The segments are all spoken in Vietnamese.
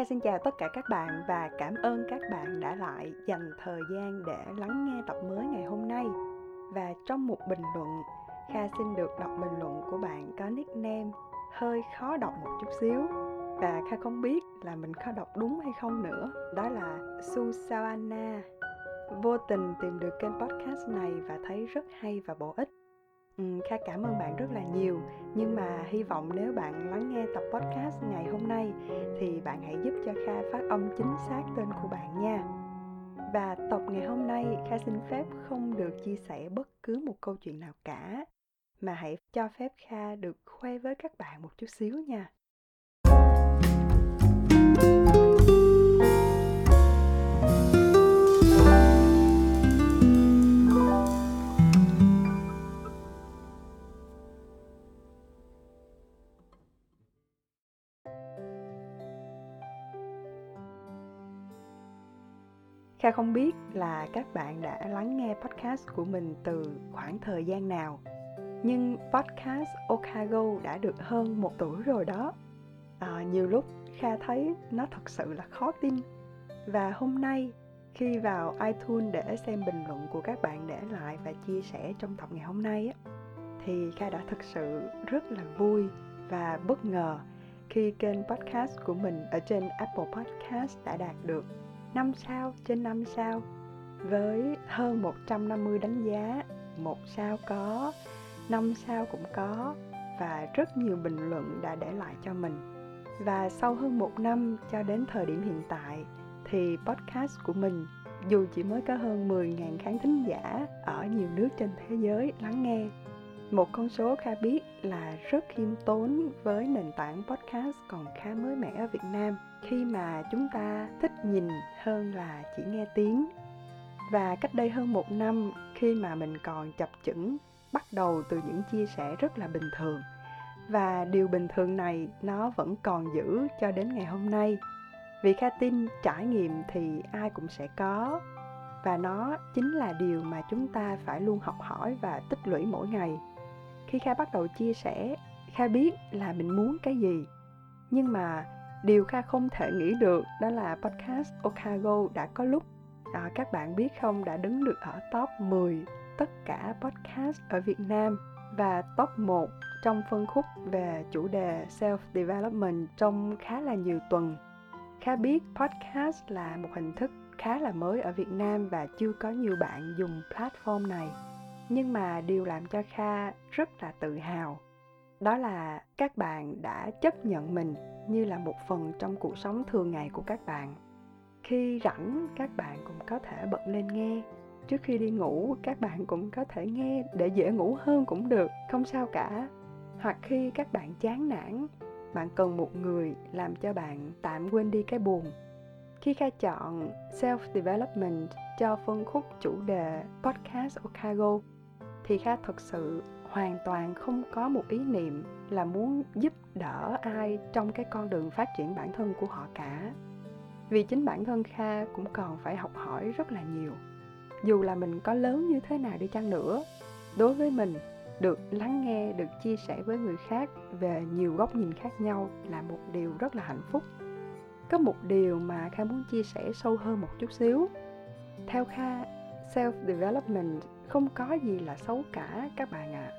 Kha xin chào tất cả các bạn và cảm ơn các bạn đã lại dành thời gian để lắng nghe tập mới ngày hôm nay. Và trong một bình luận, Kha xin được đọc bình luận của bạn có nickname hơi khó đọc một chút xíu và Kha không biết là mình có đọc đúng hay không nữa. Đó là Susanna. Vô tình tìm được kênh podcast này và thấy rất hay và bổ ích Kha cảm ơn bạn rất là nhiều nhưng mà hy vọng nếu bạn lắng nghe tập podcast ngày hôm nay thì bạn hãy giúp cho Kha phát âm chính xác tên của bạn nha. Và tập ngày hôm nay, Kha xin phép không được chia sẻ bất cứ một câu chuyện nào cả, mà hãy cho phép Kha được khoe với các bạn một chút xíu nha. Kha không biết là các bạn đã lắng nghe podcast của mình từ khoảng thời gian nào nhưng podcast Okago đã được hơn một tuổi rồi đó. À, nhiều lúc Kha thấy nó thật sự là khó tin. Và hôm nay khi vào iTunes để xem bình luận của các bạn để lại và chia sẻ trong tập ngày hôm nay á, thì Kha đã thực sự rất là vui và bất ngờ khi kênh podcast của mình ở trên Apple Podcast đã đạt được 5 sao trên 5 sao với hơn 150 đánh giá, một sao có, 5 sao cũng có và rất nhiều bình luận đã để lại cho mình. Và sau hơn một năm cho đến thời điểm hiện tại thì podcast của mình dù chỉ mới có hơn 10.000 khán thính giả ở nhiều nước trên thế giới lắng nghe một con số Kha biết là rất khiêm tốn với nền tảng podcast còn khá mới mẻ ở Việt Nam khi mà chúng ta thích nhìn hơn là chỉ nghe tiếng. Và cách đây hơn một năm, khi mà mình còn chập chững, bắt đầu từ những chia sẻ rất là bình thường. Và điều bình thường này nó vẫn còn giữ cho đến ngày hôm nay. Vì kha tin trải nghiệm thì ai cũng sẽ có. Và nó chính là điều mà chúng ta phải luôn học hỏi và tích lũy mỗi ngày. Khi kha bắt đầu chia sẻ, kha biết là mình muốn cái gì. Nhưng mà điều kha không thể nghĩ được đó là podcast okago đã có lúc à, các bạn biết không đã đứng được ở top 10 tất cả podcast ở Việt Nam và top 1 trong phân khúc về chủ đề self development trong khá là nhiều tuần. Kha biết podcast là một hình thức khá là mới ở Việt Nam và chưa có nhiều bạn dùng platform này nhưng mà điều làm cho kha rất là tự hào đó là các bạn đã chấp nhận mình như là một phần trong cuộc sống thường ngày của các bạn. Khi rảnh, các bạn cũng có thể bật lên nghe. Trước khi đi ngủ, các bạn cũng có thể nghe để dễ ngủ hơn cũng được, không sao cả. Hoặc khi các bạn chán nản, bạn cần một người làm cho bạn tạm quên đi cái buồn. Khi kha chọn self development cho phân khúc chủ đề podcast Okago thì kha thật sự hoàn toàn không có một ý niệm là muốn giúp đỡ ai trong cái con đường phát triển bản thân của họ cả. Vì chính bản thân kha cũng còn phải học hỏi rất là nhiều. Dù là mình có lớn như thế nào đi chăng nữa, đối với mình, được lắng nghe, được chia sẻ với người khác về nhiều góc nhìn khác nhau là một điều rất là hạnh phúc. Có một điều mà kha muốn chia sẻ sâu hơn một chút xíu. Theo kha self development không có gì là xấu cả các bạn ạ. À.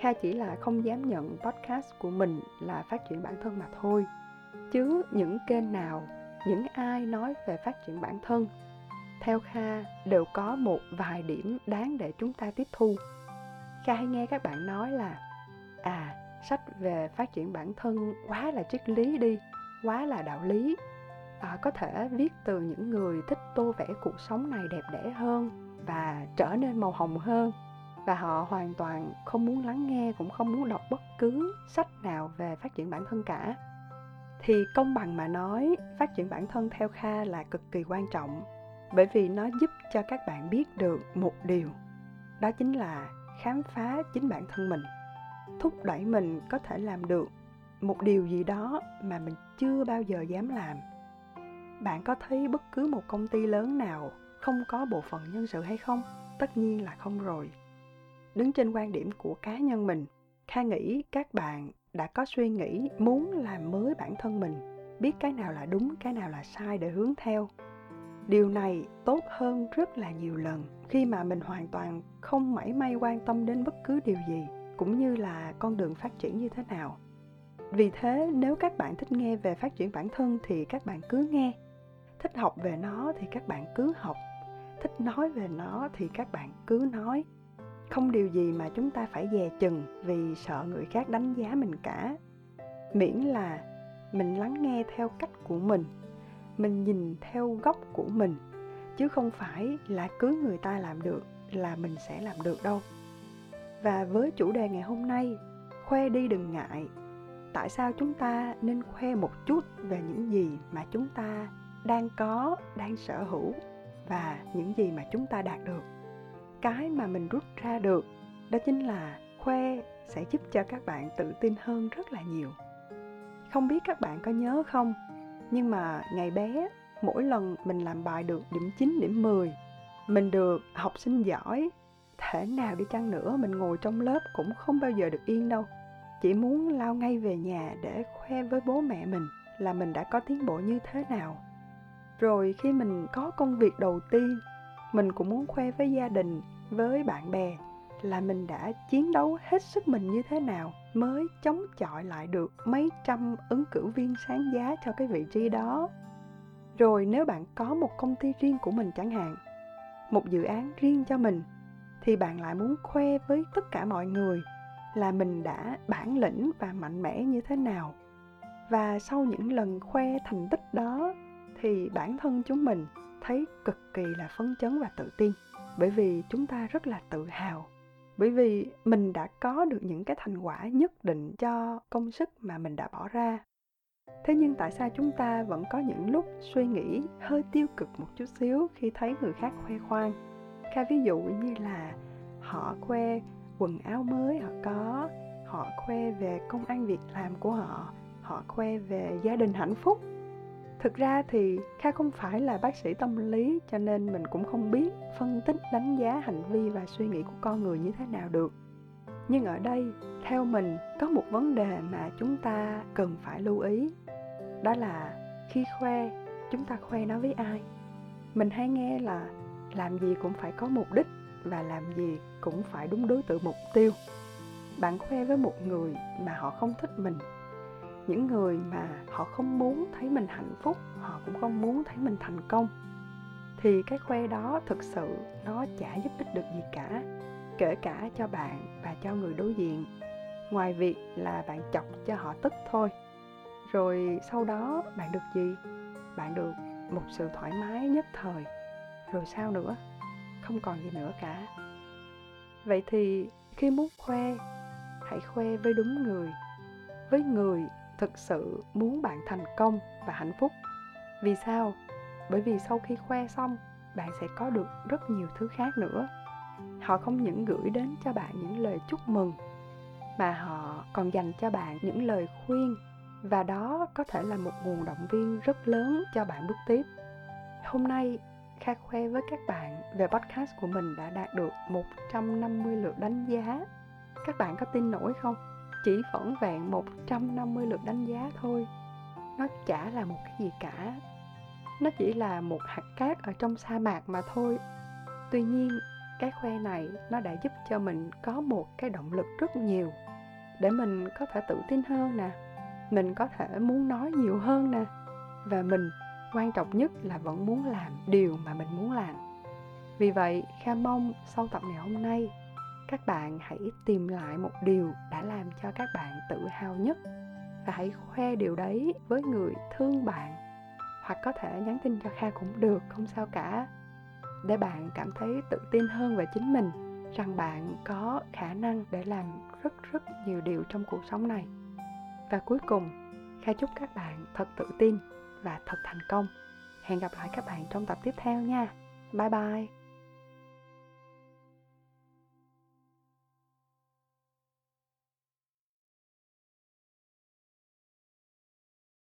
kha chỉ là không dám nhận podcast của mình là phát triển bản thân mà thôi. Chứ những kênh nào những ai nói về phát triển bản thân theo kha đều có một vài điểm đáng để chúng ta tiếp thu. Kha hay nghe các bạn nói là à sách về phát triển bản thân quá là triết lý đi quá là đạo lý. À, có thể viết từ những người thích tô vẽ cuộc sống này đẹp đẽ hơn và trở nên màu hồng hơn. Và họ hoàn toàn không muốn lắng nghe, cũng không muốn đọc bất cứ sách nào về phát triển bản thân cả. Thì công bằng mà nói, phát triển bản thân theo kha là cực kỳ quan trọng, bởi vì nó giúp cho các bạn biết được một điều, đó chính là khám phá chính bản thân mình. Thúc đẩy mình có thể làm được một điều gì đó mà mình chưa bao giờ dám làm. Bạn có thấy bất cứ một công ty lớn nào không có bộ phận nhân sự hay không? Tất nhiên là không rồi. Đứng trên quan điểm của cá nhân mình, kha nghĩ các bạn đã có suy nghĩ muốn làm mới bản thân mình, biết cái nào là đúng, cái nào là sai để hướng theo. Điều này tốt hơn rất là nhiều lần khi mà mình hoàn toàn không mảy may quan tâm đến bất cứ điều gì, cũng như là con đường phát triển như thế nào. Vì thế, nếu các bạn thích nghe về phát triển bản thân thì các bạn cứ nghe. Thích học về nó thì các bạn cứ học thích nói về nó thì các bạn cứ nói. Không điều gì mà chúng ta phải dè chừng vì sợ người khác đánh giá mình cả. Miễn là mình lắng nghe theo cách của mình mình nhìn theo góc của mình, chứ không phải là cứ người ta làm được là mình sẽ làm được đâu. Và với chủ đề ngày hôm nay, khoe đi đừng ngại. Tại sao chúng ta nên khoe một chút về những gì mà chúng ta đang có, đang sở hữu? Và những gì mà chúng ta đạt được. Cái mà mình rút ra được đó chính là khoe sẽ giúp cho các bạn tự tin hơn rất là nhiều. Không biết các bạn có nhớ không nhưng mà ngày bé mỗi lần mình làm bài được điểm 9, điểm 10 mình được học sinh giỏi thể nào đi chăng nữa mình ngồi trong lớp cũng không bao giờ được yên đâu. Chỉ muốn lao ngay về nhà để khoe với bố mẹ mình là mình đã có tiến bộ như thế nào rồi khi mình có công việc đầu tiên, mình cũng muốn khoe với gia đình, với bạn bè là mình đã chiến đấu hết sức mình như thế nào mới chống chọi lại được mấy trăm ứng cử viên sáng giá cho cái vị trí đó. Rồi nếu bạn có một công ty riêng của mình chẳng hạn, một dự án riêng cho mình, thì bạn lại muốn khoe với tất cả mọi người là mình đã bản lĩnh và mạnh mẽ như thế nào. Và sau những lần khoe thành tích đó thì bản thân chúng mình thấy cực kỳ là phấn chấn và tự tin. Bởi vì chúng ta rất là tự hào. Bởi vì mình đã có được những cái thành quả nhất định cho công sức mà mình đã bỏ ra. Thế nhưng tại sao chúng ta vẫn có những lúc suy nghĩ hơi tiêu cực một chút xíu khi thấy người khác khoe khoang? Kha ví dụ như là họ khoe quần áo mới họ có, họ khoe về công ăn việc làm của họ họ khoe về gia đình hạnh phúc thực ra thì kha không phải là bác sĩ tâm lý, cho nên mình cũng không biết phân tích, đánh giá hành vi và suy nghĩ của con người như thế nào được. Nhưng ở đây, theo mình, có một vấn đề mà chúng ta cần phải lưu ý. Đó là khi khoe, chúng ta khoe nó với ai? Mình hay nghe là làm gì cũng phải có mục đích và làm gì cũng phải đúng đối tượng mục tiêu. Bạn khoe với một người mà họ không thích mình những người mà họ không muốn thấy mình hạnh phúc, họ cũng không muốn thấy mình thành công. Thì cái khoe đó thực sự nó chả giúp ích được gì cả, kể cả cho bạn và cho người đối diện. Ngoài việc là bạn chọc cho họ tức thôi. Rồi sau đó bạn được gì? Bạn được một sự thoải mái nhất thời. Rồi sao nữa? Không còn gì nữa cả. Vậy thì khi muốn khoe, hãy khoe với đúng người. Với người thực sự muốn bạn thành công và hạnh phúc. Vì sao? Bởi vì sau khi khoe xong, bạn sẽ có được rất nhiều thứ khác nữa. Họ không những gửi đến cho bạn những lời chúc mừng, mà họ còn dành cho bạn những lời khuyên. Và đó có thể là một nguồn động viên rất lớn cho bạn bước tiếp. Hôm nay, Kha khoe với các bạn về podcast của mình đã đạt được 150 lượt đánh giá. Các bạn có tin nổi không? Chỉ vỏn vẹn 150 lượt đánh giá thôi. Nó chả là một cái gì cả. Nó chỉ là một hạt cát ở trong sa mạc mà thôi. Tuy nhiên, cái khoe này nó đã giúp cho mình có một cái động lực rất nhiều để mình có thể tự tin hơn nè mình có thể muốn nói nhiều hơn nè và mình quan trọng nhất là vẫn muốn làm điều mà mình muốn làm vì vậy kha mong sau tập ngày hôm nay các bạn hãy tìm lại một điều đã làm cho các bạn tự hào nhất và hãy khoe điều đấy với người thương bạn. Hoặc có thể nhắn tin cho kha cũng được, không sao cả. Để bạn cảm thấy tự tin hơn về chính mình, rằng bạn có khả năng để làm rất rất nhiều điều trong cuộc sống này. Và cuối cùng, kha chúc các bạn thật tự tin và thật thành công. Hẹn gặp lại các bạn trong tập tiếp theo nha. Bye bye.